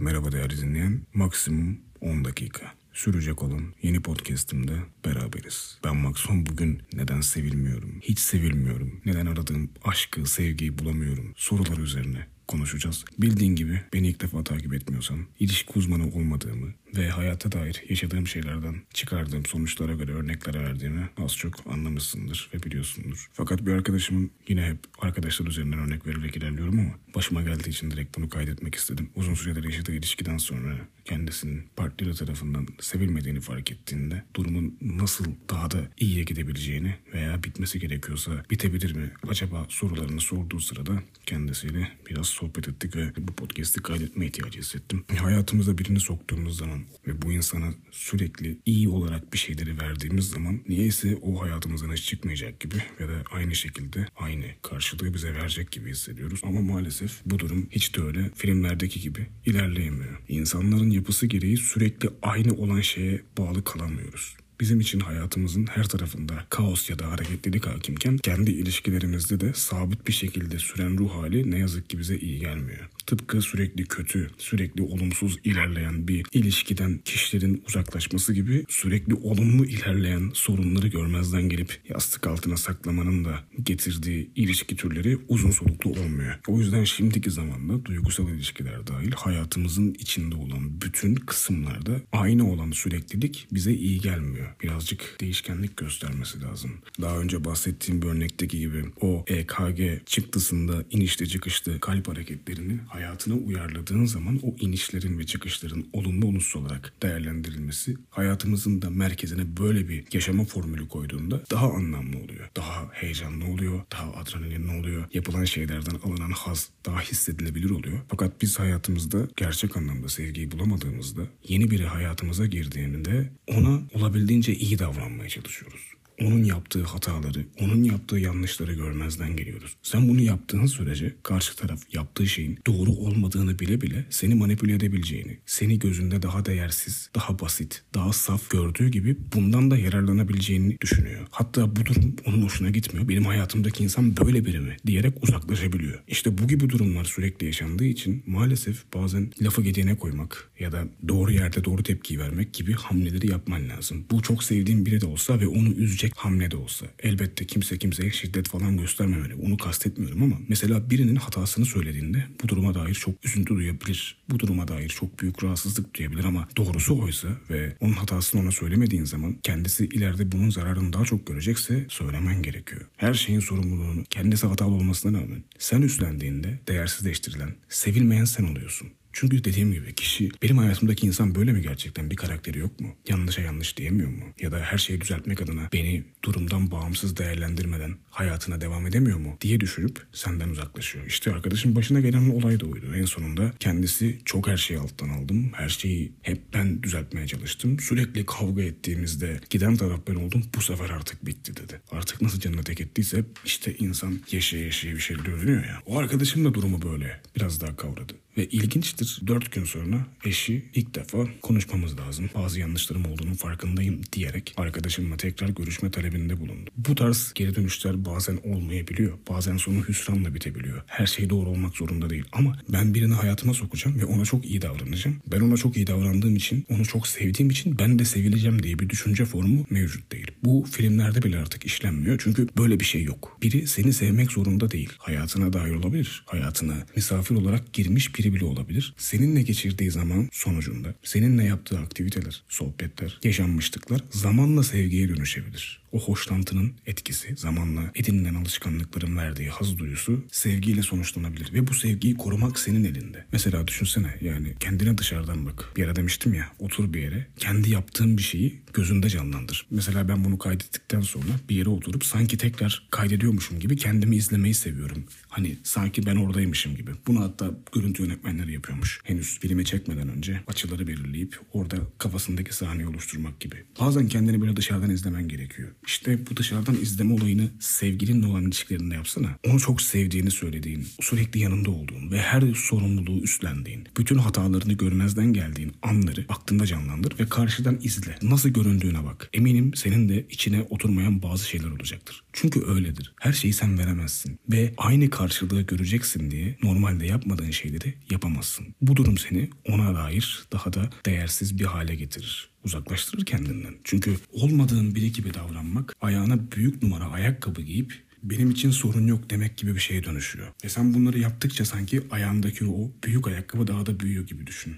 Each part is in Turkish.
Merhaba değerli dinleyen. Maksimum 10 dakika. Sürecek olan yeni podcast'imde beraberiz. Ben Maxon bugün neden sevilmiyorum, hiç sevilmiyorum, neden aradığım aşkı, sevgiyi bulamıyorum sorular üzerine konuşacağız. Bildiğin gibi beni ilk defa takip etmiyorsan, ilişki uzmanı olmadığımı ve hayata dair yaşadığım şeylerden çıkardığım sonuçlara göre örnekler verdiğimi az çok anlamışsındır ve biliyorsundur. Fakat bir arkadaşımın yine hep arkadaşlar üzerinden örnek vererek ilerliyorum ama başıma geldiği için direkt bunu kaydetmek istedim. Uzun süredir yaşadığı ilişkiden sonra kendisinin partneri tarafından sevilmediğini fark ettiğinde durumun nasıl daha da iyiye gidebileceğini veya bitmesi gerekiyorsa bitebilir mi acaba sorularını sorduğu sırada kendisiyle biraz sohbet ettik ve bu podcast'i kaydetme ihtiyacı hissettim. Hayatımıza birini soktuğumuz zaman ve bu insana sürekli iyi olarak bir şeyleri verdiğimiz zaman niyeyse o hayatımızdan hiç çıkmayacak gibi ve de aynı şekilde aynı karşılığı bize verecek gibi hissediyoruz. Ama maalesef bu durum hiç de öyle filmlerdeki gibi ilerleyemiyor. İnsanların yapısı gereği sürekli aynı olan şeye bağlı kalamıyoruz bizim için hayatımızın her tarafında kaos ya da hareketlilik hakimken kendi ilişkilerimizde de sabit bir şekilde süren ruh hali ne yazık ki bize iyi gelmiyor. Tıpkı sürekli kötü, sürekli olumsuz ilerleyen bir ilişkiden kişilerin uzaklaşması gibi sürekli olumlu ilerleyen sorunları görmezden gelip yastık altına saklamanın da getirdiği ilişki türleri uzun soluklu olmuyor. O yüzden şimdiki zamanda duygusal ilişkiler dahil hayatımızın içinde olan bütün kısımlarda aynı olan süreklilik bize iyi gelmiyor. Birazcık değişkenlik göstermesi lazım. Daha önce bahsettiğim bir örnekteki gibi o EKG çıktısında inişte çıkışta kalp hareketlerini hayatına uyarladığın zaman o inişlerin ve çıkışların olumlu olumsuz olarak değerlendirilmesi hayatımızın da merkezine böyle bir yaşama formülü koyduğunda daha anlamlı oluyor. Daha heyecanlı oluyor, daha adrenalinli oluyor. Yapılan şeylerden alınan haz daha hissedilebilir oluyor. Fakat biz hayatımızda gerçek anlamda sevgiyi bulamadığımızda yeni biri hayatımıza girdiğinde ona olabildiğince iyi davranmaya çalışıyoruz onun yaptığı hataları, onun yaptığı yanlışları görmezden geliyoruz. Sen bunu yaptığın sürece karşı taraf yaptığı şeyin doğru olmadığını bile bile seni manipüle edebileceğini, seni gözünde daha değersiz, daha basit, daha saf gördüğü gibi bundan da yararlanabileceğini düşünüyor. Hatta bu durum onun hoşuna gitmiyor. Benim hayatımdaki insan böyle biri mi diyerek uzaklaşabiliyor. İşte bu gibi durumlar sürekli yaşandığı için maalesef bazen lafı gediğine koymak ya da doğru yerde doğru tepkiyi vermek gibi hamleleri yapman lazım. Bu çok sevdiğin biri de olsa ve onu üzecek tek hamle de olsa elbette kimse kimseye şiddet falan göstermemeli. Onu kastetmiyorum ama mesela birinin hatasını söylediğinde bu duruma dair çok üzüntü duyabilir. Bu duruma dair çok büyük rahatsızlık duyabilir ama doğrusu oysa ve onun hatasını ona söylemediğin zaman kendisi ileride bunun zararını daha çok görecekse söylemen gerekiyor. Her şeyin sorumluluğunu kendisi hatalı olmasına rağmen sen üstlendiğinde değersizleştirilen, sevilmeyen sen oluyorsun. Çünkü dediğim gibi kişi benim hayatımdaki insan böyle mi gerçekten bir karakteri yok mu? Yanlışa yanlış diyemiyor mu? Ya da her şeyi düzeltmek adına beni durumdan bağımsız değerlendirmeden hayatına devam edemiyor mu diye düşünüp senden uzaklaşıyor. İşte arkadaşın başına gelen olay da oydu. En sonunda kendisi çok her şeyi alttan aldım. Her şeyi hep ben düzeltmeye çalıştım. Sürekli kavga ettiğimizde giden taraf ben oldum. Bu sefer artık bitti dedi. Artık nasıl canına tek ettiyse işte insan yaşaya yaşaya bir şeyler öğreniyor ya. O arkadaşım da durumu böyle biraz daha kavradı. Ve ilginçtir dört gün sonra eşi ilk defa konuşmamız lazım. Bazı yanlışlarım olduğunu farkındayım diyerek arkadaşımla tekrar görüşme talebinde bulundu. Bu tarz geri dönüşler bazen olmayabiliyor. Bazen sonu hüsranla bitebiliyor. Her şey doğru olmak zorunda değil. Ama ben birini hayatıma sokacağım ve ona çok iyi davranacağım. Ben ona çok iyi davrandığım için, onu çok sevdiğim için ben de sevileceğim diye bir düşünce formu mevcut değil. Bu filmlerde bile artık işlenmiyor. Çünkü böyle bir şey yok. Biri seni sevmek zorunda değil. Hayatına dahil olabilir. Hayatına misafir olarak girmiş biri bile olabilir. Seninle geçirdiği zaman sonucunda seninle yaptığı aktiviteler, sohbetler, yaşanmışlıklar zamanla sevgiye dönüşebilir. O hoşlantının etkisi, zamanla edinilen alışkanlıkların verdiği haz duyusu sevgiyle sonuçlanabilir. Ve bu sevgiyi korumak senin elinde. Mesela düşünsene yani kendine dışarıdan bak. Bir ara demiştim ya otur bir yere kendi yaptığın bir şeyi gözünde canlandır. Mesela ben bunu kaydettikten sonra bir yere oturup sanki tekrar kaydediyormuşum gibi kendimi izlemeyi seviyorum. Hani sanki ben oradaymışım gibi. Bunu hatta görüntü yönetmenleri yapıyormuş. Henüz filmi çekmeden önce açıları belirleyip orada kafasındaki sahneyi oluşturmak gibi. Bazen kendini böyle dışarıdan izlemen gerekiyor. İşte bu dışarıdan izleme olayını sevgilinle olan ilişkilerinde yapsana. Onu çok sevdiğini söylediğin, sürekli yanında olduğun ve her sorumluluğu üstlendiğin, bütün hatalarını görmezden geldiğin anları aklında canlandır ve karşıdan izle. Nasıl göründüğüne bak. Eminim senin de içine oturmayan bazı şeyler olacaktır. Çünkü öyledir. Her şeyi sen veremezsin ve aynı karşılığı göreceksin diye normalde yapmadığın şeyleri yapamazsın. Bu durum seni ona dair daha da değersiz bir hale getirir. Uzaklaştırır kendinden. Çünkü olmadığın biri gibi davranmak, ayağına büyük numara ayakkabı giyip benim için sorun yok demek gibi bir şeye dönüşüyor. Ve sen bunları yaptıkça sanki ayağındaki o büyük ayakkabı daha da büyüyor gibi düşün.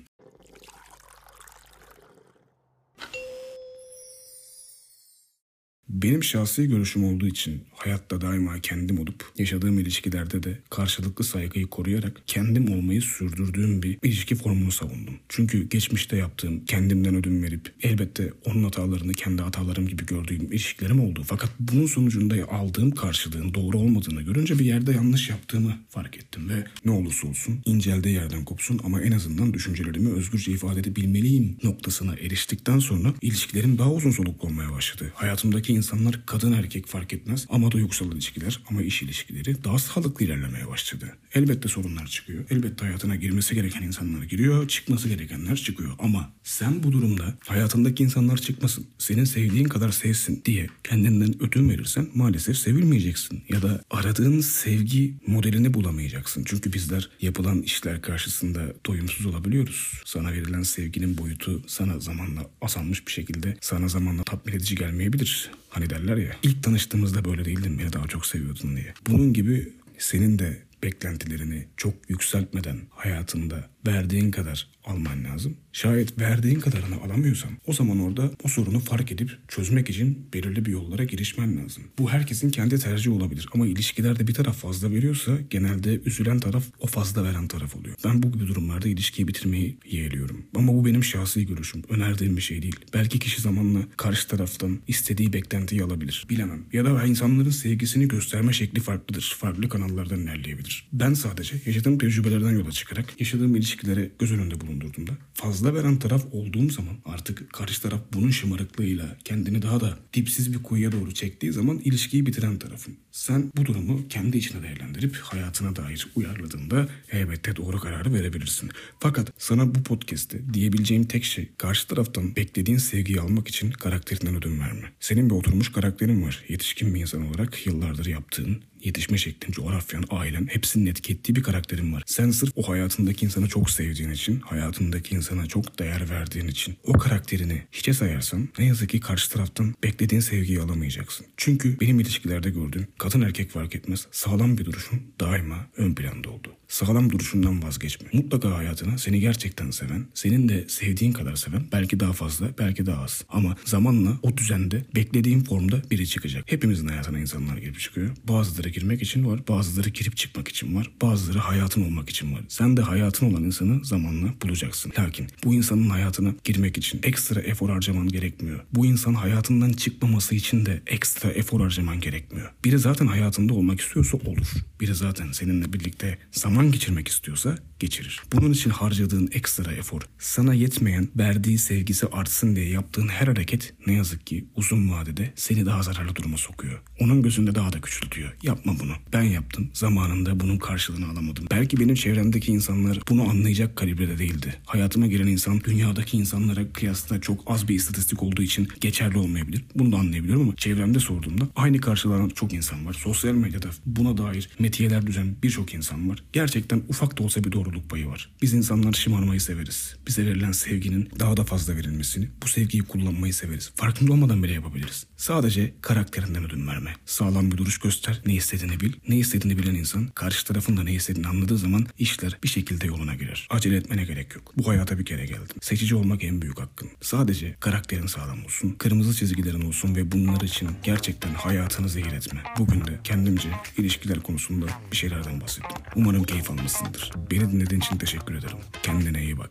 Benim şahsi görüşüm olduğu için hayatta daima kendim olup yaşadığım ilişkilerde de karşılıklı saygıyı koruyarak kendim olmayı sürdürdüğüm bir ilişki formunu savundum. Çünkü geçmişte yaptığım kendimden ödün verip elbette onun hatalarını kendi hatalarım gibi gördüğüm ilişkilerim oldu. Fakat bunun sonucunda aldığım karşılığın doğru olmadığını görünce bir yerde yanlış yaptığımı fark ettim ve ne olursa olsun inceldiği yerden kopsun ama en azından düşüncelerimi özgürce ifade edebilmeliyim noktasına eriştikten sonra ilişkilerim daha uzun soluklu olmaya başladı. Hayatımdaki insanlar kadın erkek fark etmez ama duygusal ilişkiler ama iş ilişkileri daha sağlıklı ilerlemeye başladı. Elbette sorunlar çıkıyor. Elbette hayatına girmesi gereken insanlar giriyor, çıkması gerekenler çıkıyor. Ama sen bu durumda hayatındaki insanlar çıkmasın, senin sevdiğin kadar sevsin diye kendinden ödün verirsen maalesef sevilmeyeceksin. Ya da aradığın sevgi modelini bulamayacaksın. Çünkü bizler yapılan işler karşısında doyumsuz olabiliyoruz. Sana verilen sevginin boyutu sana zamanla azalmış bir şekilde sana zamanla tatmin edici gelmeyebilir. Hani derler ya ilk tanıştığımızda böyle değildin beni daha çok seviyordun diye. Bunun gibi senin de beklentilerini çok yükseltmeden hayatında verdiğin kadar alman lazım. Şayet verdiğin kadarını alamıyorsan o zaman orada o sorunu fark edip çözmek için belirli bir yollara girişmen lazım. Bu herkesin kendi tercihi olabilir ama ilişkilerde bir taraf fazla veriyorsa genelde üzülen taraf o fazla veren taraf oluyor. Ben bu gibi durumlarda ilişkiyi bitirmeyi yeğliyorum. Ama bu benim şahsi görüşüm. Önerdiğim bir şey değil. Belki kişi zamanla karşı taraftan istediği beklentiyi alabilir. Bilemem. Ya da insanların sevgisini gösterme şekli farklıdır. Farklı kanallardan ilerleyebilir. Ben sadece yaşadığım tecrübelerden yola çıkarak yaşadığım ilişkilere göz önünde bulundurduğumda fazla veren taraf olduğum zaman artık karşı taraf bunun şımarıklığıyla kendini daha da dipsiz bir kuyuya doğru çektiği zaman ilişkiyi bitiren tarafım. Sen bu durumu kendi içine değerlendirip hayatına dair uyarladığında elbette doğru kararı verebilirsin. Fakat sana bu podcast'te diyebileceğim tek şey karşı taraftan beklediğin sevgiyi almak için karakterinden ödün verme. Senin bir oturmuş karakterin var. Yetişkin bir insan olarak yıllardır yaptığın yetişme şeklin, coğrafyan, ailen hepsinin etki ettiği bir karakterin var. Sen sırf o hayatındaki insanı çok sevdiğin için, hayatındaki insana çok değer verdiğin için o karakterini hiçe sayarsan ne yazık ki karşı taraftan beklediğin sevgiyi alamayacaksın. Çünkü benim ilişkilerde gördüğüm kadın erkek fark etmez sağlam bir duruşun daima ön planda oldu. Sağlam duruşundan vazgeçme. Mutlaka hayatına seni gerçekten seven, senin de sevdiğin kadar seven, belki daha fazla, belki daha az. Ama zamanla o düzende beklediğin formda biri çıkacak. Hepimizin hayatına insanlar girip çıkıyor. Bazıları girmek için var, bazıları girip çıkmak için var, bazıları hayatın olmak için var. Sen de hayatın olan insanı zamanla bulacaksın. Lakin bu insanın hayatına girmek için ekstra efor harcaman gerekmiyor. Bu insan hayatından çıkmaması için de ekstra efor harcaman gerekmiyor. Biri zaten hayatında olmak istiyorsa olur. Biri zaten seninle birlikte zaman geçirmek istiyorsa geçirir. Bunun için harcadığın ekstra efor, sana yetmeyen verdiği sevgisi artsın diye yaptığın her hareket ne yazık ki uzun vadede seni daha zararlı duruma sokuyor. Onun gözünde daha da küçültüyor. Yapma bunu. Ben yaptım. Zamanında bunun karşılığını alamadım. Belki benim çevremdeki insanlar bunu anlayacak kalibrede değildi. Hayatıma giren insan dünyadaki insanlara kıyasla çok az bir istatistik olduğu için geçerli olmayabilir. Bunu da anlayabiliyorum ama çevremde sorduğumda aynı karşılanan çok insan var. Sosyal medyada buna dair metiyeler düzen birçok insan var. Gerçekten ufak da olsa bir doğruluk payı var. Biz insanlar şımarmayı severiz. Bize verilen sevginin daha da fazla verilmesini, bu sevgiyi kullanmayı severiz. Farkında olmadan bile yapabiliriz. Sadece karakterinden ödün verme. Sağlam bir duruş göster, ne istediğini bil. Ne istediğini bilen insan karşı tarafın da ne istediğini anladığı zaman işler bir şekilde yoluna girer. Acele etmene gerek yok. Bu hayata bir kere geldin. Seçici olmak en büyük hakkın. Sadece karakterin sağlam olsun, kırmızı çizgilerin olsun ve bunlar için gerçekten hayatını zehir etme. Bugün de kendimce ilişkiler konusunda bir şeylerden bahsettim. Umarım keyif almışsındır. Beni dinlediğin için teşekkür ederim. Kendine iyi bak.